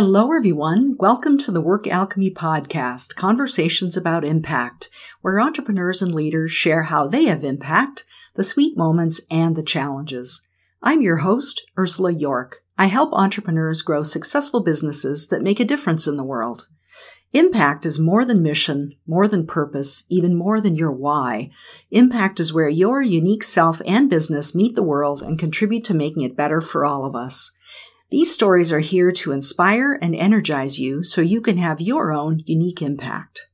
Hello, everyone. Welcome to the Work Alchemy Podcast, Conversations about Impact, where entrepreneurs and leaders share how they have impact, the sweet moments, and the challenges. I'm your host, Ursula York. I help entrepreneurs grow successful businesses that make a difference in the world. Impact is more than mission, more than purpose, even more than your why. Impact is where your unique self and business meet the world and contribute to making it better for all of us. These stories are here to inspire and energize you so you can have your own unique impact.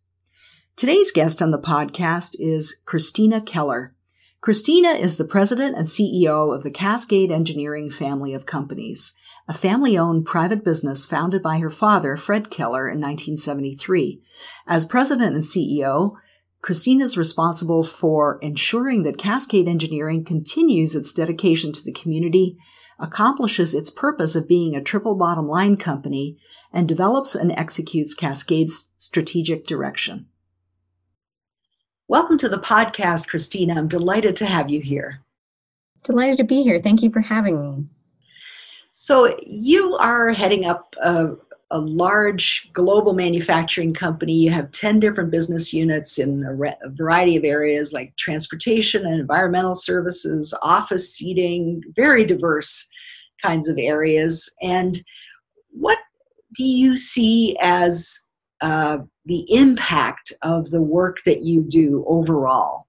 Today's guest on the podcast is Christina Keller. Christina is the president and CEO of the Cascade Engineering family of companies a family owned private business founded by her father, Fred Keller, in 1973. As president and CEO, Christina is responsible for ensuring that Cascade Engineering continues its dedication to the community, accomplishes its purpose of being a triple bottom line company, and develops and executes Cascade's strategic direction. Welcome to the podcast, Christina. I'm delighted to have you here. Delighted to be here. Thank you for having me. So you are heading up a, a, large global manufacturing company. You have 10 different business units in a, re- a, variety of areas like transportation and environmental services, office seating, very diverse kinds of areas. And what do you see as uh, the impact of the work that you do overall?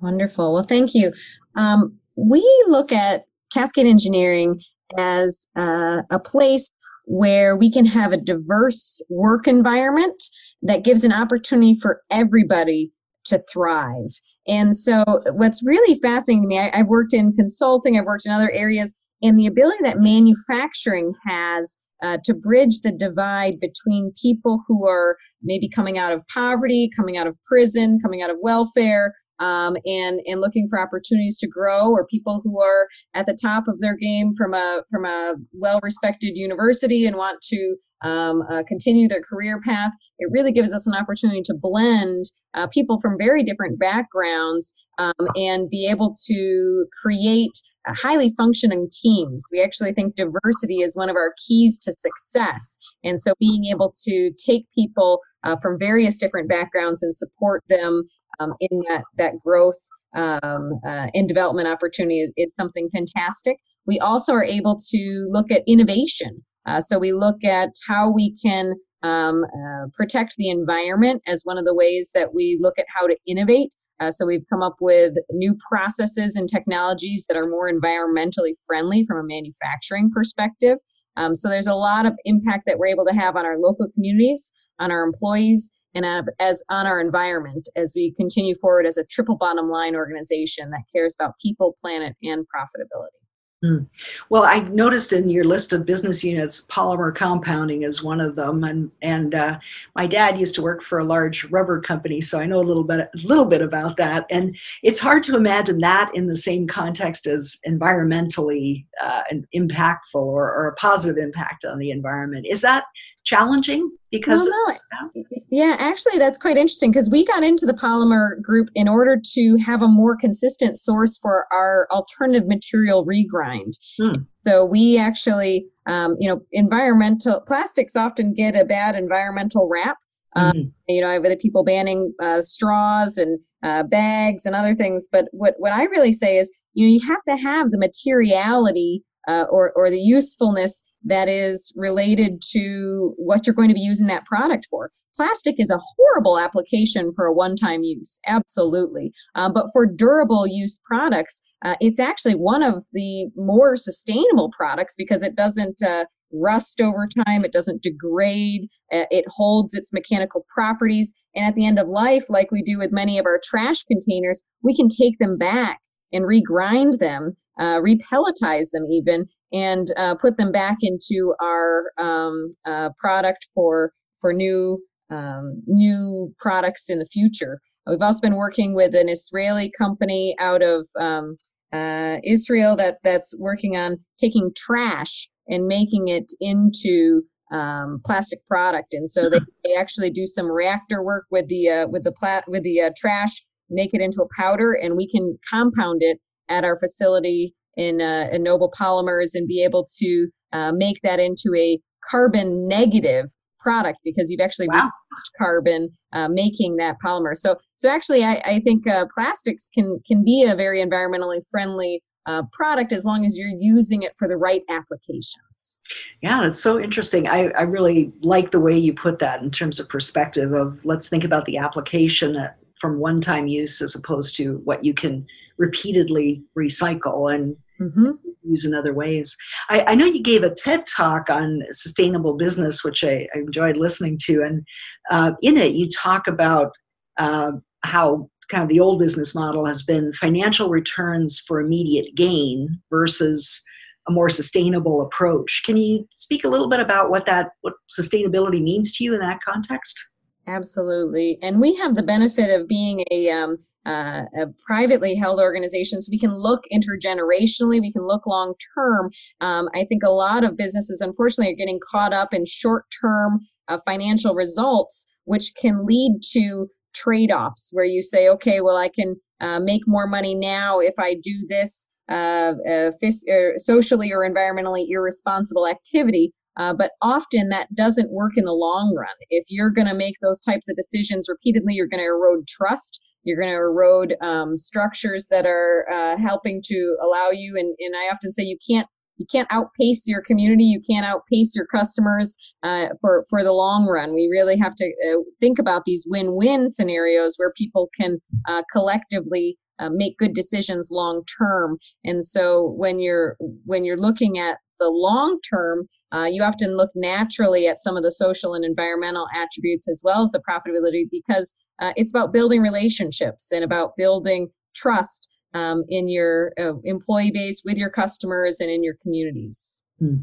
Wonderful. Well, thank you. Um, we look at Cascade Engineering as uh, a place where we can have a diverse work environment that gives an opportunity for everybody to thrive. And so, what's really fascinating to me, I, have worked in consulting, I've worked in other areas, and the ability that manufacturing has uh, to bridge the divide between people who are maybe coming out of poverty, coming out of prison, coming out of welfare, um, and and looking for opportunities to grow, or people who are at the top of their game from a from a well respected university and want to um, uh, continue their career path. It really gives us an opportunity to blend uh, people from very different backgrounds um, and be able to create highly functioning teams. We actually think diversity is one of our keys to success. And so being able to take people uh, from various different backgrounds and support them um, in that, that growth um, uh, and development opportunity is, is, something fantastic. We also are able to look at innovation. Uh, so we look at how we can um, uh, protect the environment as one of the ways that we look at how to innovate. Uh, so we've come up with new processes and technologies that are more environmentally friendly from a manufacturing perspective. Um, so there's a lot of impact that we're able to have on our local communities, on our employees, and as on our environment as we continue forward as a triple bottom line organization that cares about people, planet, and profitability. Mm. Well, I noticed in your list of business units, polymer compounding is one of them, and and uh, my dad used to work for a large rubber company, so I know a little bit a little bit about that. And it's hard to imagine that in the same context as environmentally uh, impactful or, or a positive impact on the environment. Is that challenging because well, no, yeah actually that's quite interesting because we got into the polymer group in order to have a more consistent source for our alternative material regrind hmm. so we actually um, you know environmental plastics often get a bad environmental rap um, mm-hmm. you know with people banning uh, straws and uh, bags and other things but what, what i really say is you know you have to have the materiality uh, or, or the usefulness that is related to what you're going to be using that product for. Plastic is a horrible application for a one time use, absolutely. Um, but for durable use products, uh, it's actually one of the more sustainable products because it doesn't uh, rust over time, it doesn't degrade, uh, it holds its mechanical properties. And at the end of life, like we do with many of our trash containers, we can take them back and regrind them, uh, repelletize them even, and uh, put them back into our um, uh, product for for new um, new products in the future. We've also been working with an Israeli company out of um, uh, Israel that that's working on taking trash and making it into um, plastic product, and so they, they actually do some reactor work with the uh, with the plat with the uh, trash, make it into a powder, and we can compound it at our facility in, uh, in Noble Polymers and be able to uh, make that into a carbon negative product because you've actually wow. reduced carbon uh, making that polymer. So, so actually, I, I think uh, plastics can can be a very environmentally friendly uh, product as long as you're using it for the right applications. Yeah, that's so interesting. I, I really like the way you put that in terms of perspective of let's think about the application from one time use as opposed to what you can repeatedly recycle and mm-hmm. use in other ways. I, I, know you gave a TED talk on sustainable business, which I, I enjoyed listening to. And uh, in it, you talk about uh, how kind of the old business model has been financial returns for immediate gain versus a more sustainable approach. Can you speak a little bit about what that what sustainability means to you in that context? Absolutely, and we have the benefit of being a, um, uh, a privately held organization, so we can look intergenerationally. We can look long term. Um, I think a lot of businesses, unfortunately, are getting caught up in short term uh, financial results, which can lead to trade offs where you say, okay, well, I can uh, make more money now if I do this uh, uh, fis- er, socially or environmentally irresponsible activity. Uh, but often that doesn't work in the long run. If you're going to make those types of decisions repeatedly, you're going to erode trust. You're going to erode um, structures that are uh, helping to allow you. And, and I often say you can't you can't outpace your community you can't outpace your customers uh, for for the long run we really have to uh, think about these win-win scenarios where people can uh, collectively uh, make good decisions long term and so when you're when you're looking at the long term uh, you often look naturally at some of the social and environmental attributes as well as the profitability because uh, it's about building relationships and about building trust um, in your uh, employee base, with your customers, and in your communities. Hmm.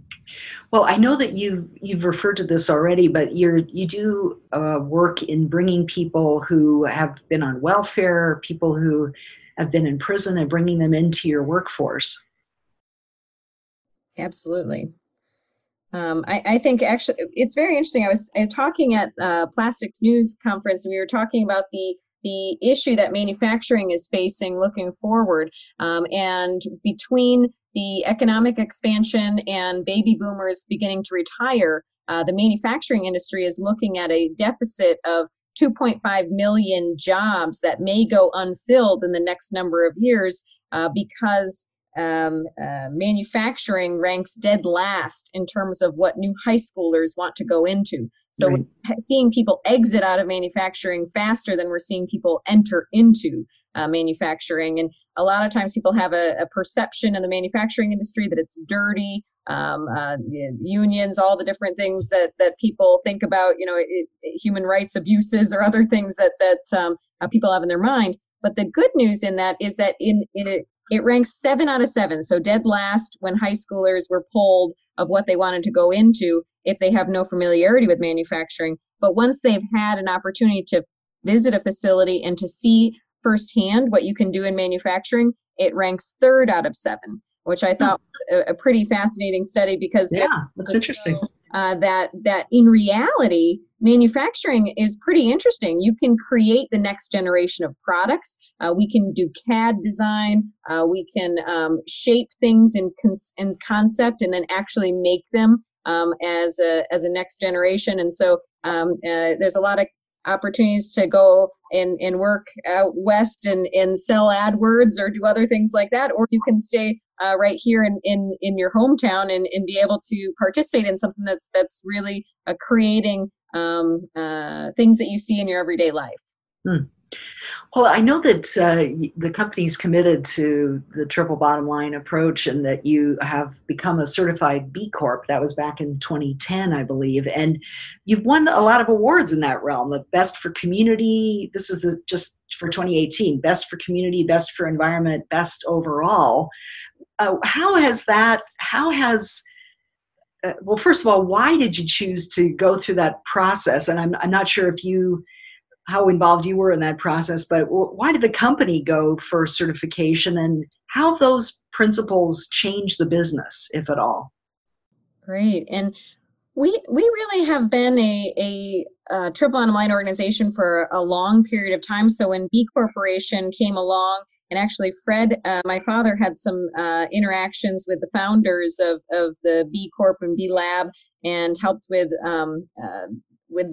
Well, I know that you've you've referred to this already, but you're you do uh, work in bringing people who have been on welfare, people who have been in prison, and bringing them into your workforce. Absolutely. Um, I, I, think actually it's very interesting. I was, talking at uh, Plastics News Conference, and we were talking about the the issue that manufacturing is facing looking forward. Um, and between the economic expansion and baby boomers beginning to retire, uh, the manufacturing industry is looking at a deficit of 2.5 million jobs that may go unfilled in the next number of years uh, because um, uh, manufacturing ranks dead last in terms of what new high schoolers want to go into. So right. seeing people exit out of manufacturing faster than we're seeing people enter into uh, manufacturing. And a lot of times people have a, a, perception in the manufacturing industry that it's dirty, um, uh, unions, all the different things that, that people think about, you know, it, it, human rights abuses or other things that, that um, uh, people have in their mind. But the good news in that is that in, in it, ranks seven out of seven. So dead last when high schoolers were polled of what they wanted to go into if they have no familiarity with manufacturing. But once they've had an opportunity to visit a facility and to see firsthand what you can do in manufacturing, it ranks third out of seven, which I thought was a, a pretty fascinating study because yeah, that's interesting. Uh, that that in reality, manufacturing is pretty interesting. You can create the next generation of products. Uh, we can do CAD design. Uh, we can um, shape things in, con- in concept and then actually make them um, as a as a next generation. And so um, uh, there's a lot of opportunities to go and, and work out west and, and sell AdWords or do other things like that, or you can stay uh, right here in, in, in your hometown and, and be able to participate in something that's that's really uh, creating um, uh, things that you see in your everyday life. Hmm. Well, I know that uh, the company's committed to the triple bottom line approach and that you have become a certified B Corp. That was back in 2010, I believe. And you've won a lot of awards in that realm the best for community. This is the, just for 2018 best for community, best for environment, best overall. Uh, how has that, how has, uh, well, first of all, why did you choose to go through that process? And I'm, I'm not sure if you how involved you were in that process, but why did the company go for certification and how have those principles changed the business, if at all? Great. And we we really have been a, a, a triple bottom line organization for a long period of time. So when B Corporation came along and actually, Fred, uh, my father, had some uh, interactions with the founders of, of the B Corp and B Lab, and helped with um, uh, with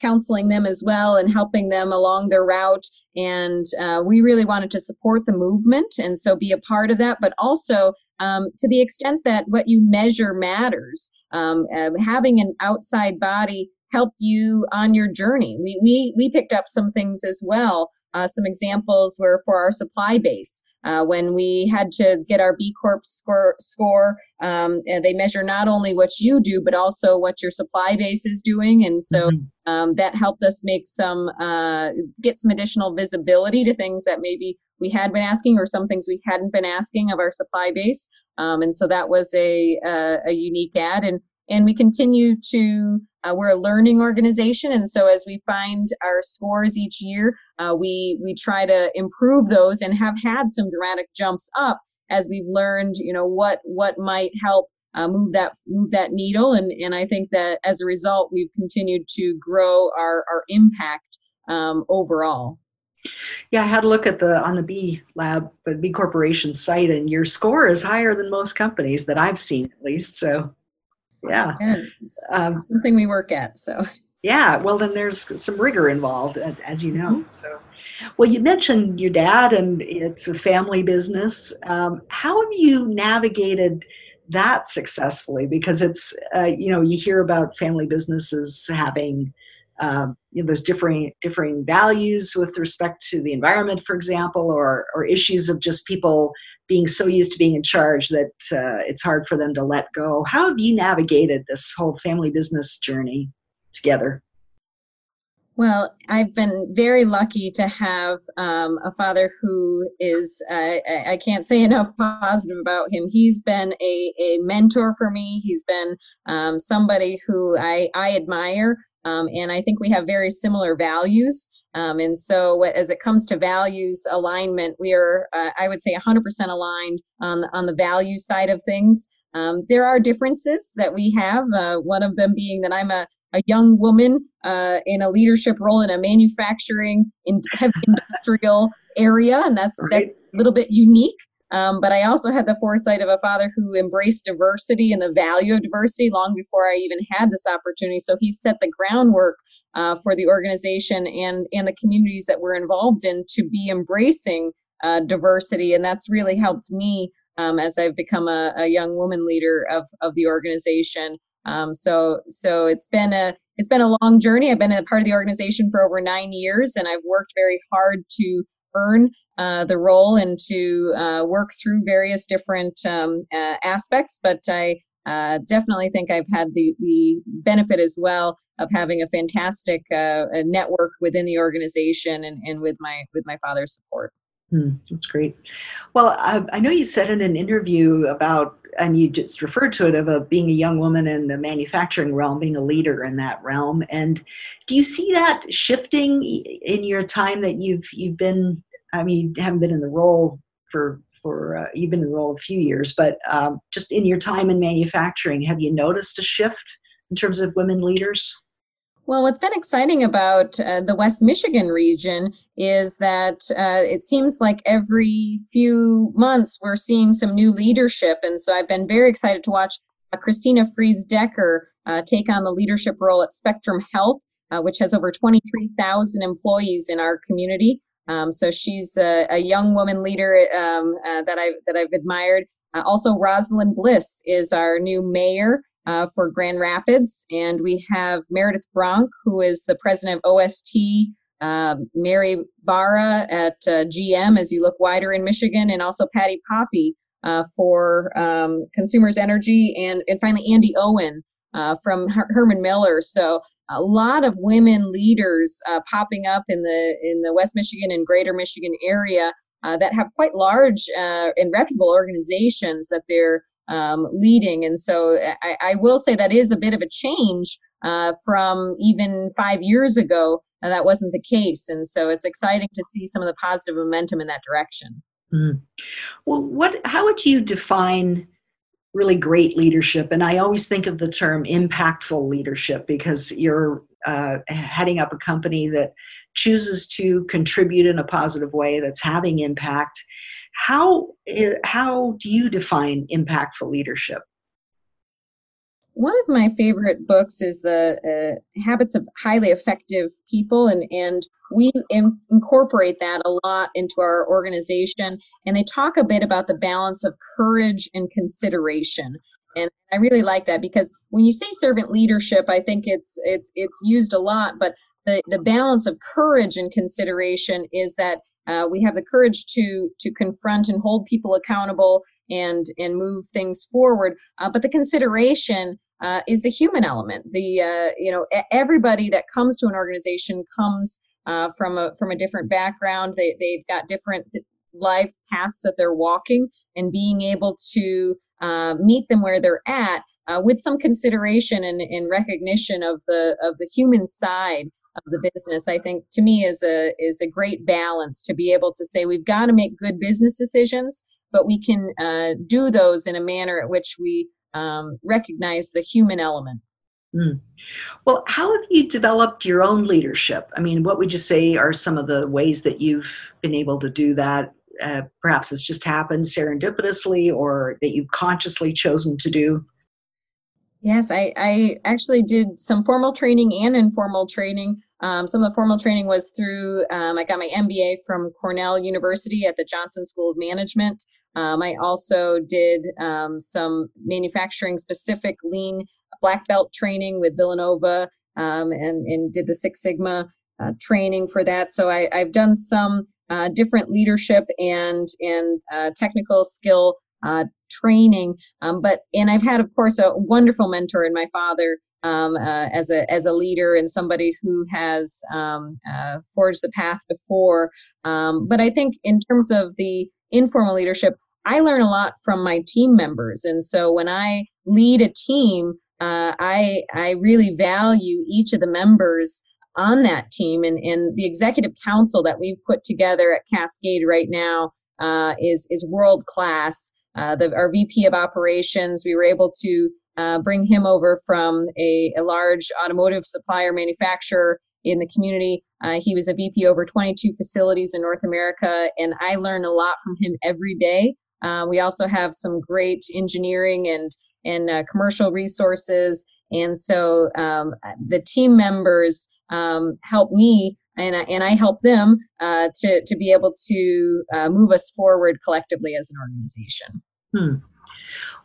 counseling them as well and helping them along their route. And uh, we really wanted to support the movement and so be a part of that, but also um, to the extent that what you measure matters. Um, uh, having an outside body help you on your journey. We we we picked up some things as well. Uh, some examples were for our supply base. Uh, when we had to get our B Corp score, score um, they measure not only what you do, but also what your supply base is doing. And so mm-hmm. um, that helped us make some, uh, get some additional visibility to things that maybe we had been asking or some things we hadn't been asking of our supply base. Um, and so that was a, a, a unique ad. And and we continue to uh, we're a learning organization. And so as we find our scores each year uh, we we try to improve those and have had some dramatic jumps up as we've learned you know what what might help uh, move that move that needle. And and i think that as a result we've continued to grow our our impact um, overall. Yeah, I had a look at the on the B Lab, the B Corporation site, and your score is higher than most companies that I've seen, at least. So yeah, um, something we work at. So yeah, well, then there's some rigor involved, as you know. Mm-hmm. So, well, you mentioned your dad, and it's a family business. Um, how have you navigated? that successfully because it's uh, you know you hear about family businesses having um, you know, there's differing differing values with respect to the environment, for example, or or issues of just people being so used to being in charge that uh, it's hard for them to let go. How have you navigated this whole family business journey together? Well, I've been very lucky to have um, a father who is, uh, I can't say enough positive about him. He's been a, a mentor for me. He's been um, somebody who I, I admire. Um, and I think we have very similar values. Um, and so, as it comes to values alignment, we are, uh, I would say, 100% aligned on on the value side of things. Um, there are differences that we have. Uh, one of them being that I'm a, a young woman uh, in a leadership role in a manufacturing in heavy industrial area, and that's right. that's a little bit unique. Um, but I also had the foresight of a father who embraced diversity and the value of diversity long before I even had this opportunity. So he set the groundwork uh, for the organization and and the communities that we're involved in to be embracing uh, diversity, and that's really helped me um, as I've become a, a, young woman leader of of the organization. Um, so so it's been a it's been a long journey. I've been a part of the organization for over nine years, and I've worked very hard to earn uh, the role and to uh, work through various different um, uh, aspects. But I uh, definitely think I've had the the benefit as well of having a fantastic uh, network within the organization and, and with my with my father's support. Hmm, that's great. Well, I, I, know you said in an interview about, and you just referred to it of being a young woman in the manufacturing realm, being a leader in that realm. And do you see that shifting in your time that you've you've been? I mean, you haven't been in the role for for uh, you've been in the role a few years, but um, just in your time in manufacturing, have you noticed a shift in terms of women leaders? Well, what's been exciting about uh, the West Michigan region is that uh, it seems like every few months we're seeing some new leadership. And so I've been very excited to watch uh, Christina Freese Decker uh, take on the leadership role at Spectrum Health, uh, which has over 23,000 employees in our community. Um, so she's a, a, young woman leader um, uh, that, I, that I've admired. also, Rosalynn Bliss is our new mayor uh, for Grand Rapids. And we have Meredith Bronk, who is the president of OST, um, Mary Barra at uh, GM as you look wider in Michigan, and also Patti Poppe uh, for um, Consumers Energy, and, and finally Andi Owen. Uh, from Her- Herman Miller, so a lot of women leaders uh, popping up in the in the West Michigan and Greater Michigan area uh, that have quite large and reputable organizations that they're um, leading. And so I, I, will say that is a bit of a change uh, from even five years ago. Uh, that wasn't the case. And so it's exciting to see some of the positive momentum in that direction. Mm. Well, what? How would you define really great leadership? And I always think of the term impactful leadership because you're uh, heading up a company that chooses to contribute in a positive way that's having impact. How, eh, how do you define impactful leadership? One of my favorite books is the uh, Habits of Highly Effective People, and and we in, incorporate that a lot into our organization. And they talk a bit about the balance of courage and consideration. And I really like that because when you say servant leadership, I think it's it's it's used a lot, but the, the balance of courage and consideration is that uh, we have the courage to to confront and hold people accountable and and move things forward. Uh, but the consideration uh, is the human element. The uh, you know everybody that comes to an organization comes uh, from a from a different background. They they've got different life paths that they're walking, and being able to uh, meet them where they're at with some consideration and, and recognition of the of the human side of the business i think to me is a is a great balance to be able to say we've got to make good business decisions but we can uh, do those in a manner at which we um, recognize the human element. Mm. Well, how have you developed your own leadership? I mean, what would you say are some of the ways that you've been able to do that? Uh, perhaps it's just happened serendipitously or that you've consciously chosen to do? Yes, I, I actually did some formal training and informal training. Um, some of the formal training was through, um, I got my MBA from Cornell University at the Johnson School of Management. Um, I also did um, some manufacturing specific lean black belt training with Villanova um, and, and did the Six Sigma uh, training for that. So I, have done some uh, different leadership and, and uh, technical skill uh, training. Um, but and I've had, of course, a wonderful mentor in my father um, uh, as a as a leader and somebody who has um, uh, forged the path before. Um, but I think in terms of the informal leadership, I learn a lot from my team members. And so when I lead a team, uh, I, I really value each of the members on that team. And, and the executive council that we've put together at Cascade right now uh, is, is world class. Uh, the, our VP of operations, we were able to uh, bring him over from a, a large automotive supplier manufacturer in the community. Uh, he was a VP over 22 facilities in North America, and I learn a lot from him every day. Uh, we also have some great engineering and and uh, commercial resources, and so um, the team members um, help me and I, and I help them uh, to to be able to uh, move us forward collectively as an organization. Hmm.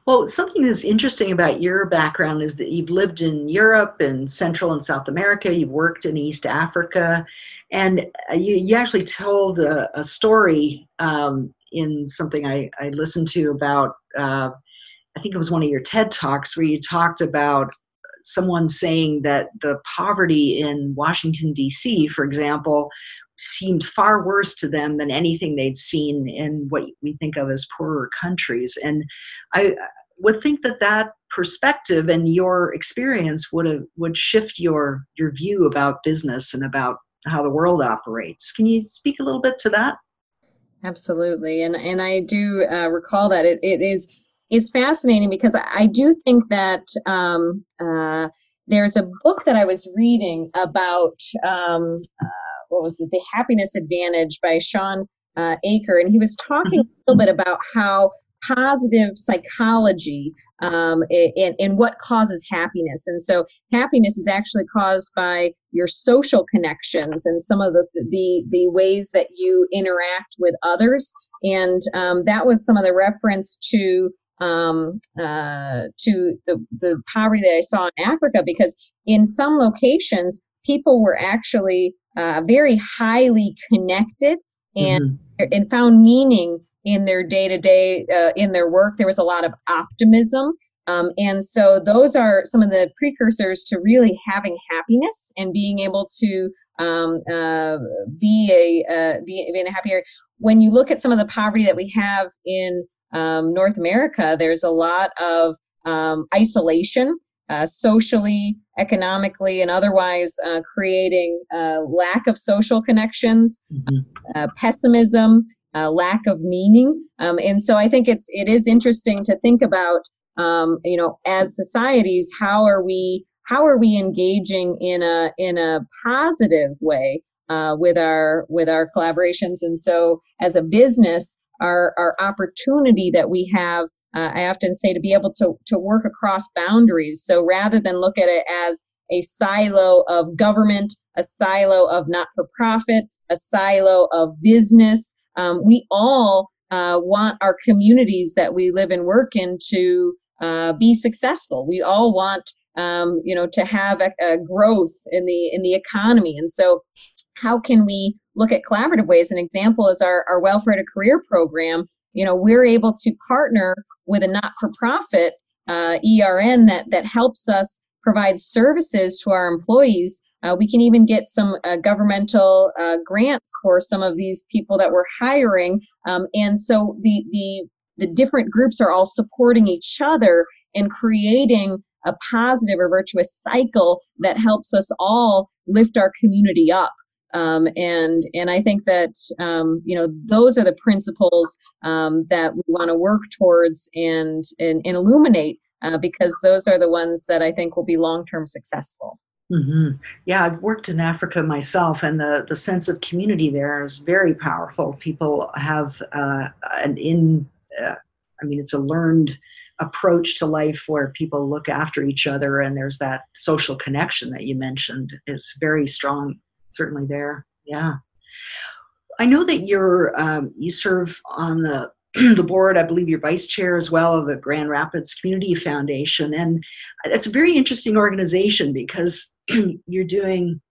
Well, something that's interesting about your background is that you've lived in Europe and Central and South America. You've worked in East Africa, and uh, you, you actually told a, a story um, in something I, I listened to about, uh, I think it was one of your TED Talks where you talked about someone saying that the poverty in Washington, D.C., for example, seemed far worse to them than anything they'd seen in what we think of as poorer countries. And I would think that that perspective and your experience would have, would shift your your view about business and about how the world operates. Can you speak a little bit to that? Absolutely, and and I do uh, recall that it, it is is fascinating because I, do think that um, uh, there's a book that I was reading about um, uh, what was it, the Happiness Advantage by Shawn uh, Achor, and he was talking mm-hmm. a little bit about how positive psychology um, and, and what causes happiness. And so happiness is actually caused by your social connections and some of the, the, the ways that you interact with others. And um, that was some of the reference to um, uh, to the, the poverty that I saw in Africa, because in some locations, people were actually uh, very highly connected and mm-hmm and found meaning in their day to day in their work. There was a lot of optimism. Um, and so those are some of the precursors to really having happiness and being able to um, uh, be a uh, be, be in a happier. When you look at some of the poverty that we have in um, North America, there's a lot of um, isolation, uh, socially, economically, and otherwise, uh, creating uh, lack of social connections, mm-hmm. Uh, pessimism, uh, lack of meaning. Um, and so I think it's it is interesting to think about, um, you know, as societies, how are we how are we engaging in a in a positive way uh, with our with our collaborations. And so, as a business, our our opportunity that we have, uh, I often say, to be able to to work across boundaries. So rather than look at it as a silo of government, a silo of not for profit, a silo of business, um, we all uh, want our communities that we live and work in to uh, be successful. We all want um, you know to have a, a growth in the in the economy, and so how can we look at collaborative ways? An example is our, our welfare to career program. You know, we're able to partner with a not-for-profit uh, ERN that that helps us provide services to our employees. Uh, we can even get some uh, governmental uh, grants for some of these people that we're hiring, um, and so the the the different groups are all supporting each other and creating a positive or virtuous cycle that helps us all lift our community up. Um, and and I think that um, you know those are the principles um, that we want to work towards and and, and illuminate uh, because those are the ones that I think will be long term successful. Mm-hmm. Yeah, I've worked in Africa myself, and the, the sense of community there is very powerful. People have uh, an in, uh, I mean, it's a learned approach to life where people look after each other, and there's that social connection that you mentioned is very strong certainly there. Yeah. I know that you're um, you serve on the the board. I believe you're vice chair as well of the Grand Rapids Community Foundation, and it's a very interesting organization because you're doing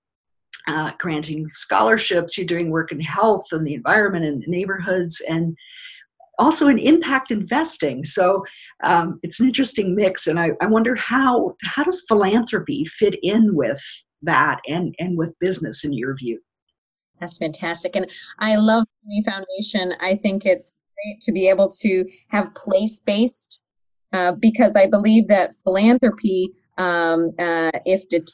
uh, granting scholarships, you're doing work in health and the environment and neighborhoods, and also in impact investing. So um, it's an interesting mix, and I, I wonder how how does philanthropy fit in with that and and with business in your view. That's fantastic. And i love the foundation. I think it's great to be able to have place based uh, because i believe that philanthropy um, uh, if det-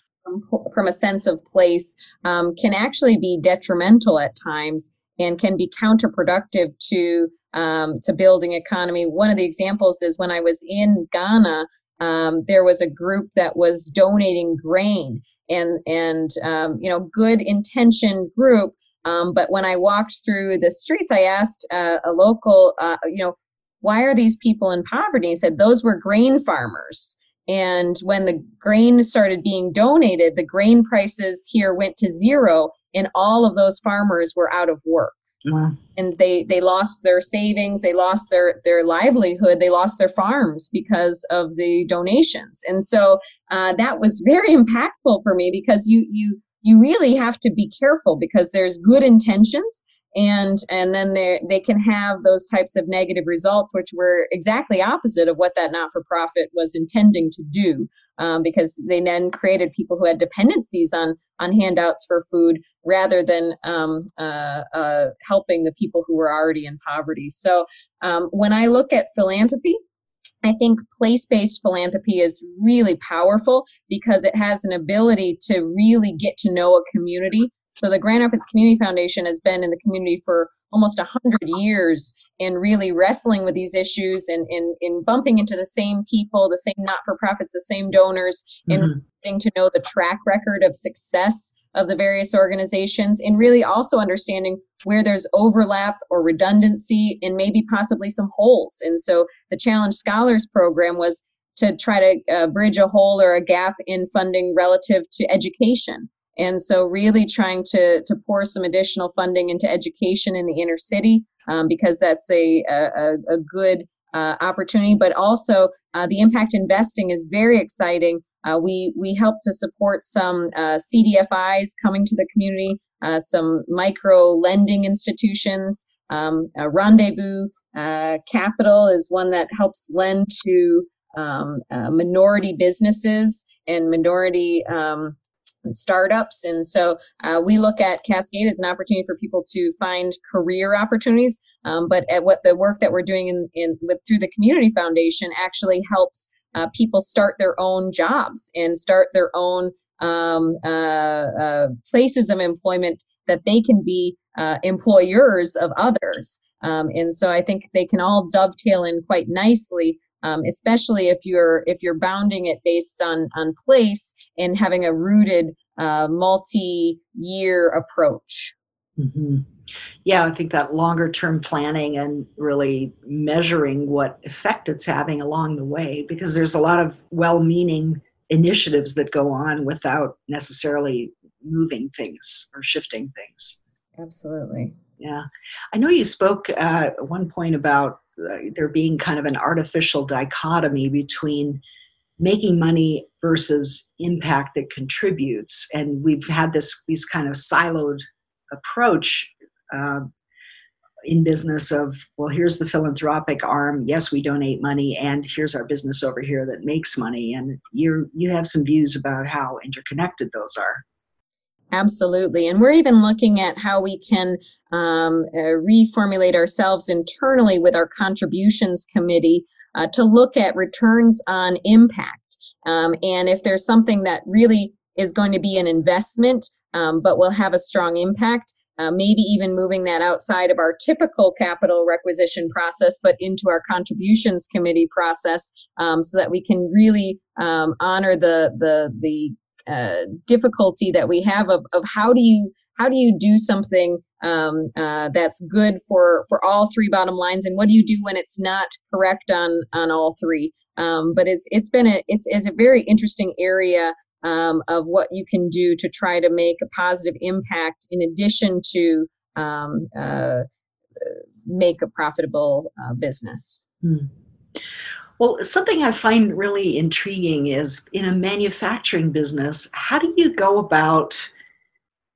from a sense of place um, can actually be detrimental at times and can be counterproductive to um, to building economy. One of the examples is when I was in Ghana, um, there was a group that was donating grain and and um, you know good intentioned group. Um, but when i walked through the streets i asked uh, a local uh, you know why are these people in poverty? He said those were grain farmers. And when the grain started being donated the grain prices here went to zero and all of those farmers were out of work And they they lost their savings, they lost their their livelihood, they lost their farms because of the donations. And so uh, that was very impactful for me because you you you really have to be careful because there's good intentions and and then they they can have those types of negative results which were exactly opposite of what that not-for-profit was intending to do um, because they then created people who had dependencies on on handouts for food rather than um, uh, uh, helping the people who were already in poverty. So um, when i look at philanthropy I think place based philanthropy is really powerful because it has an ability to really get to know a community so the Grand Rapids Community Foundation has been in the community for almost 100 years and really wrestling with these issues and in, in bumping into the same people, the same not-for-profits, the same donors, mm-hmm. and getting to know the track record of success of the various organizations and really also understanding where there's overlap or redundancy and maybe possibly some holes. And so the Challenge Scholars program was to try to uh, bridge a hole or a gap in funding relative to education. And so, really trying to, to pour some additional funding into education in the inner city um, because that's a, a, a good uh, opportunity. But also, uh, the impact investing is very exciting. Uh, we we help to support some uh, CDFIs coming to the community, uh, some micro lending institutions. Um, Rendezvous uh, Capital is one that helps lend to um, minority businesses and minority um, startups. And so uh, we look at Cascade as an opportunity for people to find career opportunities. Um, but at what the work that we're doing in, in with through the Community Foundation actually helps uh, people start their own jobs and start their own um, uh, uh places of employment that they can be uh, employers of others. Um, and so I think they can all dovetail in quite nicely um, especially if you're if you're bounding it based on on place and having a rooted uh, multi-year approach. Mm-hmm. Yeah, I think that longer term planning and really measuring what effect it's having along the way, because there's a lot of well meaning initiatives that go on without necessarily moving things or shifting things. Absolutely. Yeah. I know you spoke uh, at one point about there being kind of an artificial dichotomy between making money versus impact that contributes. And we've had this, these kind of siloed approach uh, in business of well here's the philanthropic arm. Yes we donate money and here's our business over here that makes money. And you you have some views about how interconnected those are absolutely and we're even looking at how we can um, uh, reformulate ourselves internally with our contributions committee uh, to look at returns on impact. Um, and if there's something that really is going to be an investment um, but will have a strong impact uh, maybe even moving that outside of our typical capital requisition process, but into our contributions committee process, um, so that we can really um, honor the the the uh, difficulty that we have of, of how do you how do you do something um, uh, that's good for for all three bottom lines, and what do you do when it's not correct on on all three? Um, but it's it's been a it's, it's a very interesting area um, of what you can do to try to make a positive impact in addition to um, uh, make a profitable uh, business. Hmm. Well, something I find really intriguing is in a manufacturing business, how do you go about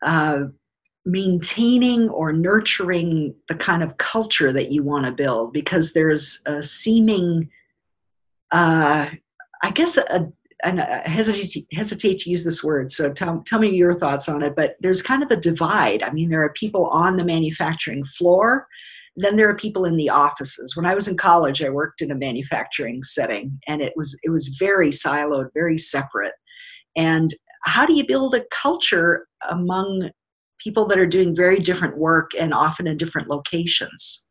uh, maintaining or nurturing the kind of culture that you want to build? Because there's a seeming, uh, I guess, a and I hesitate, hesitate to use this word, so tell, tell me your thoughts on it. But there's kind of a divide. I mean, there are people on the manufacturing floor, then there are people in the offices. When I was in college, I worked in a manufacturing setting, and it was it was very siloed, very separate. And how do you build a culture among people that are doing very different work and often in different locations?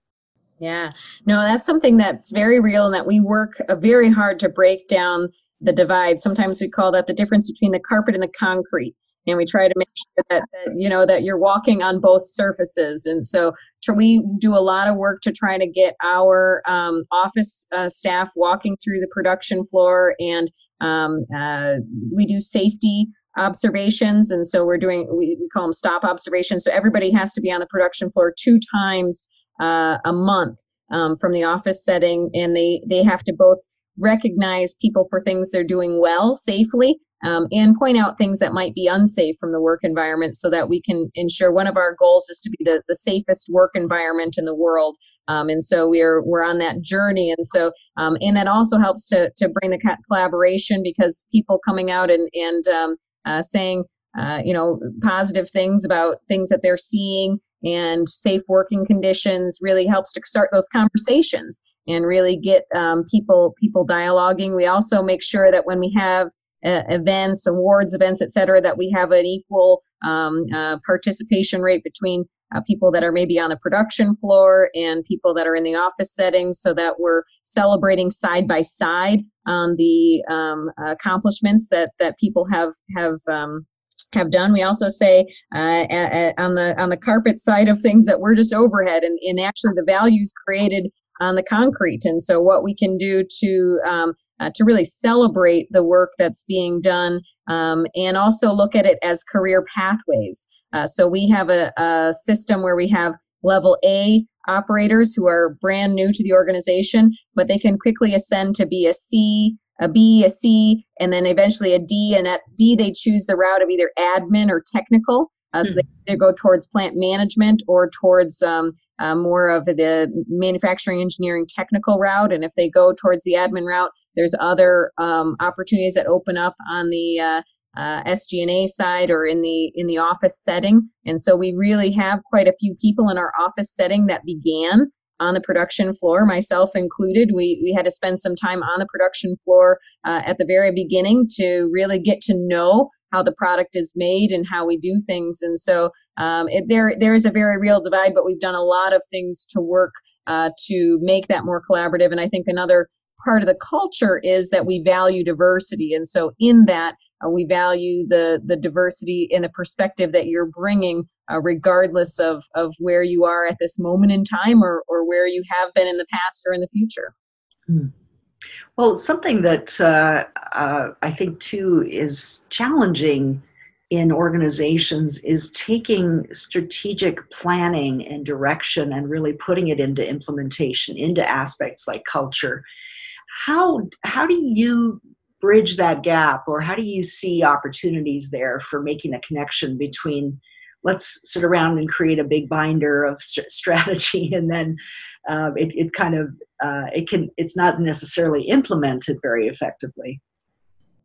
Yeah, no, that's something that's very real and that we work uh, very hard to break down the divide. Sometimes we call that the difference between the carpet and the concrete. And we try to make sure that, that you know that you're walking on both surfaces. And so we do a lot of work to try to get our um, office uh, staff walking through the production floor, and um, uh, we do safety observations. And so we're doing we, we call them stop observations. So everybody has to be on the production floor two times uh, a month um, from the office setting, and they they have to both recognize people for things they're doing well safely um, and point out things that might be unsafe from the work environment so that we can ensure one of our goals is to be the, the safest work environment in the world um, and so we're we're on that journey and so um, and that also helps to to bring the collaboration because people coming out and and um, uh, saying uh, you know positive things about things that they're seeing and safe working conditions really helps to start those conversations and really get um, people people dialoguing. We also make sure that when we have uh, events, awards events, et cetera, that we have an equal um, uh, participation rate between uh, people that are maybe on the production floor and people that are in the office setting so that we're celebrating side by side on the um, accomplishments that that people have have um, have done. We also say uh, on the on the carpet side of things that we're just overhead, and, and actually the values created on the concrete. And so, what we can do to um, uh, to really celebrate the work that's being done, um, and also look at it as career pathways. Uh, so we have a, a system where we have level A operators who are brand new to the organization, but they can quickly ascend to be a C, a B, a C, and then eventually a D. And at D, they choose the route of either admin or technical. Uh, so hmm. they either go towards plant management or towards um, uh, more of the manufacturing engineering technical route. And if they go towards the admin route, there's other um, opportunities that open up on the uh, uh, SG&A side or in the in the office setting. And so we really have quite a few people in our office setting that began on the production floor, myself included. We, we had to spend some time on the production floor uh, at the very beginning to really get to know how the product is made and how we do things. And so um, it, there there is a very real divide, but we've done a lot of things to work uh, to make that more collaborative. And I think another part of the culture is that we value diversity. And so, in that, uh, we value the the diversity in the perspective that you're bringing, uh, regardless of of where you are at this moment in time, or or where you have been in the past or in the future. Hmm. Well, something that uh, uh, I think too is challenging in organizations is taking strategic planning and direction and really putting it into implementation into aspects like culture. How how do you bridge that gap or how do you see opportunities there for making a connection between let's sit around and create a big binder of st- strategy and then uh, it, it kind of uh, it can it's not necessarily implemented very effectively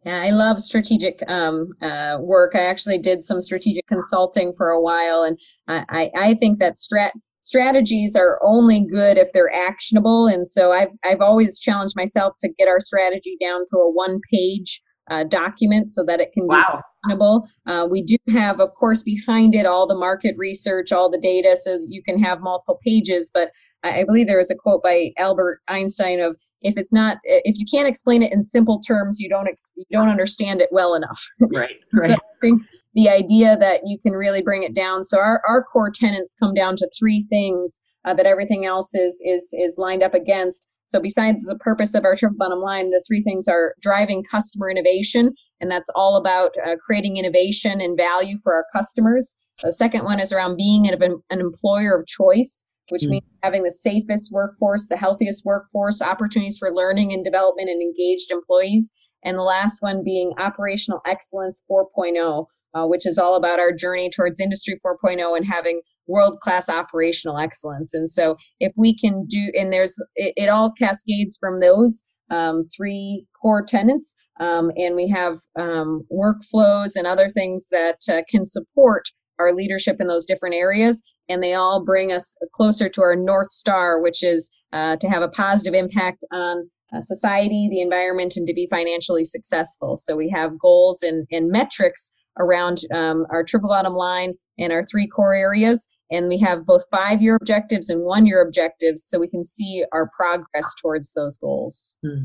yeah, I love strategic um, uh, work. I actually did some strategic consulting for a while, and I, I think that strat strategies are only good if they're actionable. And so I've I've always challenged myself to get our strategy down to a one page uh, document so that it can wow. be actionable. Uh, we do have, of course, behind it all the market research, all the data, so you can have multiple pages. But I believe there is a quote by Albert Einstein of if it's not if you can't explain it in simple terms, you don't ex- you don't understand it well enough. Right. Right. so I think the idea that you can really bring it down. So our, our core tenants come down to three things uh, that everything else is is is lined up against. So besides the purpose of our triple bottom line, the three things are driving customer innovation, and that's all about uh, creating innovation and value for our customers. The second one is around being an, an employer of choice which mm. means having the safest workforce, the healthiest workforce, opportunities for learning and development, and engaged employees. And the last one being operational excellence 4.0, uh, which is all about our journey towards industry 4.0 and having world class operational excellence. And so, if we can do, and there's, it, it all cascades from those um, three core tenants. Um, and we have um, workflows and other things that uh, can support our leadership in those different areas and they all bring us closer to our North Star, which is uh, to have a positive impact on uh, society, the environment, and to be financially successful. So we have goals and, and metrics around um, our triple bottom line and our three core areas. And we have both five year objectives and one year objectives so we can see our progress towards those goals. Hmm.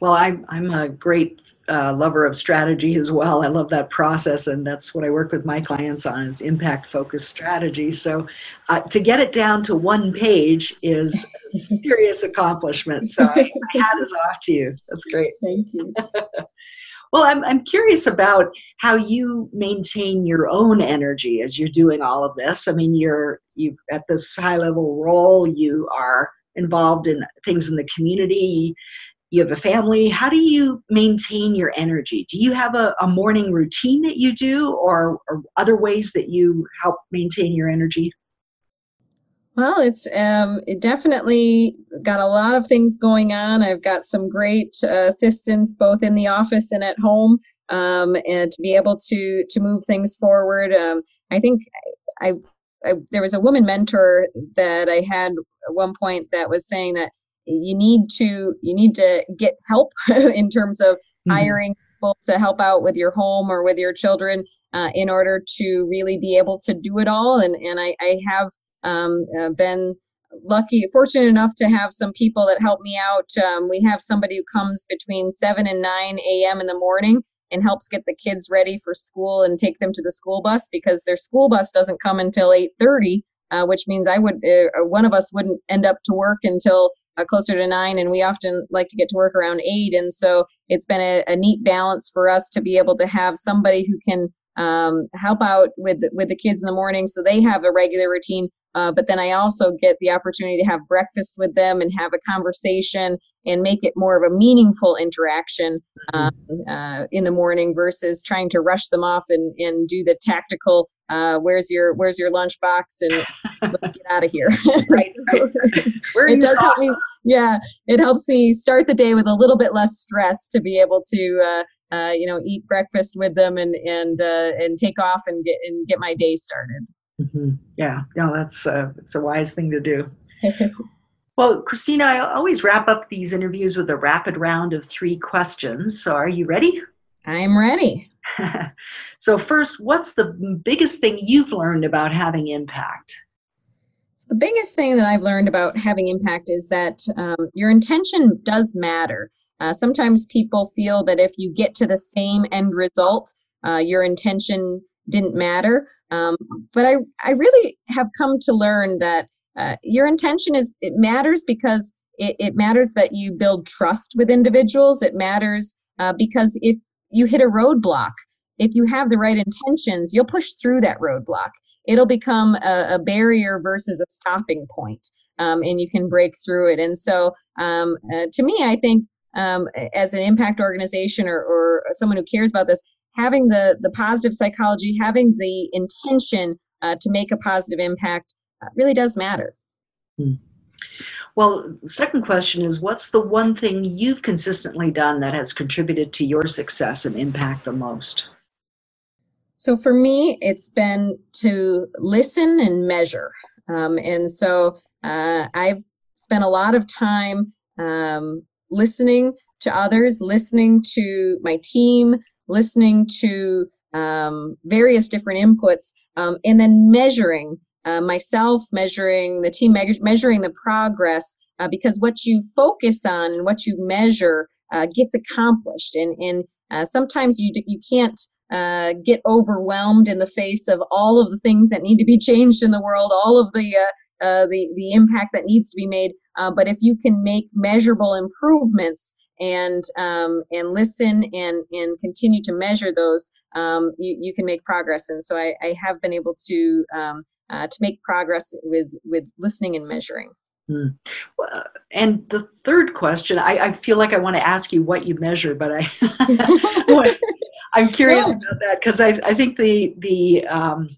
Well, I'm, I'm a great uh, lover of strategy as well. I love that process, and that's what I work with my clients on is impact focused strategy. So, uh, to get it down to one page is a serious accomplishment. So, I, my hat is off to you. That's great. Thank you. well, I'm I'm curious about how you maintain your own energy as you're doing all of this. I mean, you're you at this high level role. You are involved in things in the community you have a family how do you maintain your energy? Do you have a, a morning routine that you do or, or, other ways that you help maintain your energy? Well it's um, it definitely got a lot of things going on. I've got some great uh, both in the office and at home um, and to be able to to move things forward. Um, i think I, I there was a woman mentor that i had at one point that was saying that you need to you need to get help in terms of mm-hmm. hiring people to help out with your home or with your children uh, in order to really be able to do it all and and i, I have um, uh, been lucky fortunate enough to have some people that help me out um, we have somebody who comes between 7 and 9 a.m in the morning and helps get the kids ready for school and take them to the school bus because their school bus doesn't come until 8.30 uh, which means i would uh, one of us wouldn't end up to work until uh, closer to nine, and we often like to get to work around eight. And so it's been a, a neat balance for us to be able to have somebody who can um, help out with with the kids in the morning, so they have a regular routine. Uh, but then I also get the opportunity to have breakfast with them and have a conversation and make it more of a meaningful interaction um, uh, in the morning versus trying to rush them off and, and do the tactical uh, where's your where's your lunchbox and get out of here. Right, right. it does help me yeah it helps me start the day with a little bit less stress to be able to uh, uh, you know eat breakfast with them and and uh, and take off and get and get my day started. Mm-hmm. yeah no that's uh, it's a wise thing to do. Well christina i always wrap up these interviews with a rapid round of three questions. So are you ready? I'm ready so, first, what's the biggest thing you've learned about having impact? So the biggest thing that I've learned about having impact is that um, your intention does matter. Uh, sometimes people feel that if you get to the same end result, uh, your intention didn't matter. Um, but I, I really have come to learn that uh, your intention is it matters because it, it, matters that you build trust with individuals. It matters uh, because if you hit a roadblock, if you have the right intentions, you'll push through that roadblock. It'll become a, a barrier versus a stopping point, um, and you can break through it. And so, um, uh, to me, I think um, as an impact organization or, or someone who cares about this, having the the positive psychology, having the intention uh, to make a positive impact, uh, really does matter. Hmm. Well, second question is what's the one thing you've consistently done that has contributed to your success and impact the most? So for me, it's been to listen and measure. Um, and so uh, I've spent a lot of time um, listening to others, listening to my team, listening to um, various different inputs, um, and then measuring uh, myself, measuring the team, me- measuring the progress, uh, because what you focus on and what you measure uh, gets accomplished. And, and uh, sometimes you, d- you can't uh, get overwhelmed in the face of all of the things that need to be changed in the world, all of the uh, the the impact that needs to be made. But if you can make measurable improvements and um, and listen and and continue to measure those, um, you you can make progress. And so I, I have been able to um, uh, to make progress with with listening and measuring. Hmm. Well, and the third question, I, I, feel like I want to ask you what you measure, but I I'm curious about that because I, I think the the um,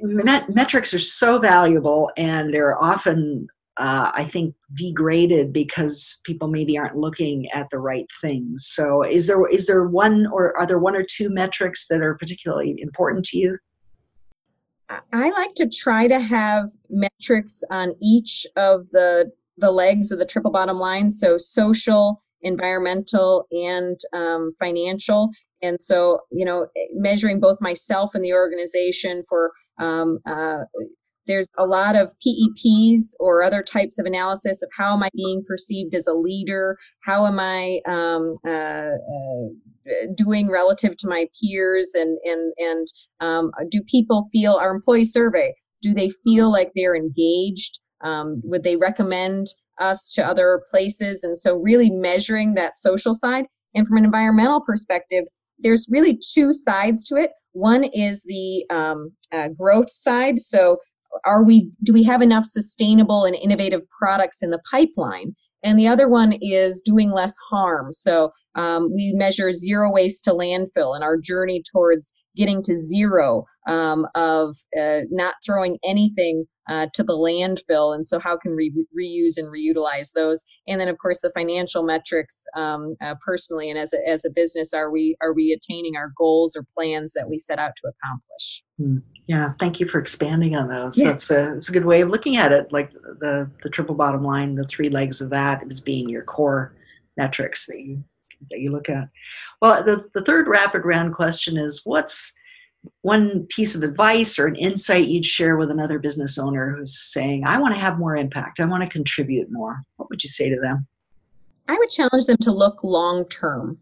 met- metrics are so valuable and they're often uh, I think degraded because people maybe aren't looking at the right things. So is there is there one or are there one or two metrics that are particularly important to you? I like to try to have metrics on each of the the legs of the triple bottom line. So social, environmental and um, financial. And so, you know, measuring both myself and the organization for um, uh, there's a lot of PEPs or other types of analysis of how am I being perceived as a leader? How am I um, uh, uh, doing relative to my peers? And and and um, do people feel our employee survey? Do they feel like they're engaged? Um, would they recommend us to other places. And so, really measuring that social side. And from an environmental perspective, there's really two sides to it. One is the um, uh, growth side. So, are we do we have enough sustainable and innovative products in the pipeline? And the other one is doing less harm. So um, we measure zero waste to landfill and our journey towards getting to zero um, of uh, not throwing anything uh, to the landfill. And so, how can we reuse and reutilize those? And then, of course, the financial metrics um, uh, personally and as a, as a business, are we are we attaining our goals or plans that we set out to accomplish? Hmm. Yeah, thank you for expanding on those. Yes. That's a, that's a good way of looking at it. Like the the triple bottom line, the three legs of that is being your core metrics that you that you look at. Well, the, the third rapid round question is what's one piece of advice or an insight you'd share with another business owner who's saying, I want to have more impact, I want to contribute more? What would you say to them? I would challenge them to look long term.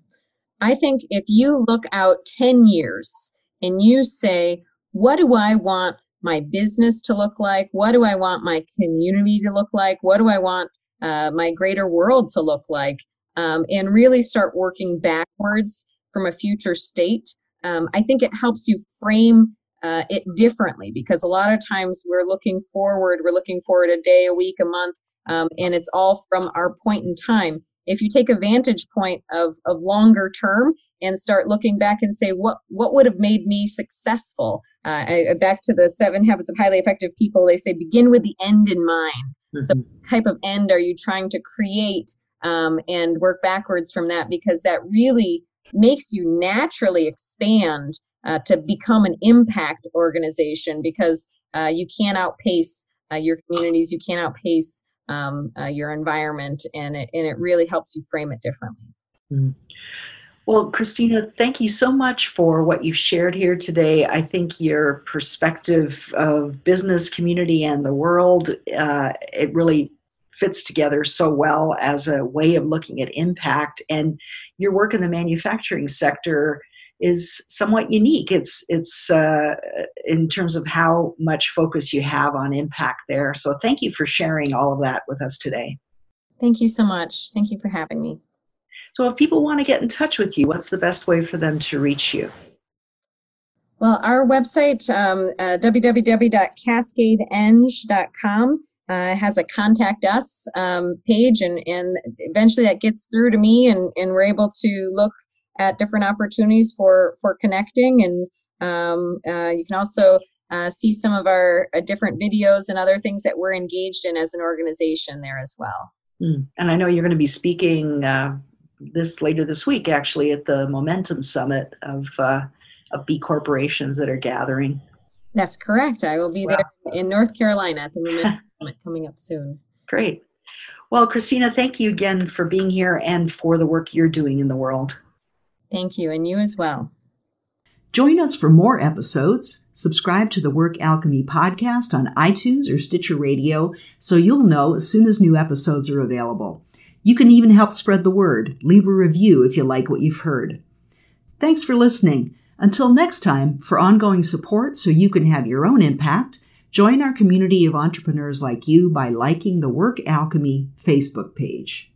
I think if you look out 10 years and you say, What do I want my business to look like? What do I want my community to look like? What do I want uh, my greater world to look like? Um, and really start working backwards from a future state um, I think it helps you frame uh, it differently because a lot of times we're looking forward, we're looking forward a day, a week, a month, um, and it's all from our point in time. If you take a vantage point of of longer term and start looking back and say what what would have made me successful, uh, I, back to the seven habits of highly effective people, they say begin with the end in mind. Mm-hmm. So, type of end are you trying to create, um, and work backwards from that because that really makes you naturally expand uh, to become an impact organization because uh, you can't outpace uh, your communities, you can't outpace um, uh, your environment, and it, and it really helps you frame it differently. Mm. Well, Christina, thank you so much for what you've shared here today. I think your perspective of business, community, and the world, uh, it really fits together so well as a way of looking at impact. And your work in the manufacturing sector is somewhat unique. It's it's uh, in terms of how much focus you have on impact there. So thank you for sharing all of that with us today. Thank you so much. Thank you for having me. So, if people want to get in touch with you, what's the best way for them to reach you? Well, our website, um, uh, www.cascadeeng.com, uh, has a contact us um, page, and, and eventually that gets through to me, and, and we're able to look at different opportunities for, for connecting. And um, uh, you can also uh, see some of our uh, different videos and other things that we're engaged in as an organization there as well. Mm. And I know you're going to be speaking uh, this later this week, actually, at the Momentum Summit of uh, of B corporations that are gathering. That's correct. I will be wow. there in North Carolina at the Momentum Summit coming up soon. Great. Well, Christina, thank you again for being here and for the work you're doing in the world. Thank you, and you as well. Join us for more episodes. Subscribe to the Work Alchemy podcast on iTunes or Stitcher Radio so you'll know as soon as new episodes are available. You can even help spread the word. Leave a review if you like what you've heard. Thanks for listening. Until next time, for ongoing support so you can have your own impact, join our community of entrepreneurs like you by liking the Work Alchemy Facebook page.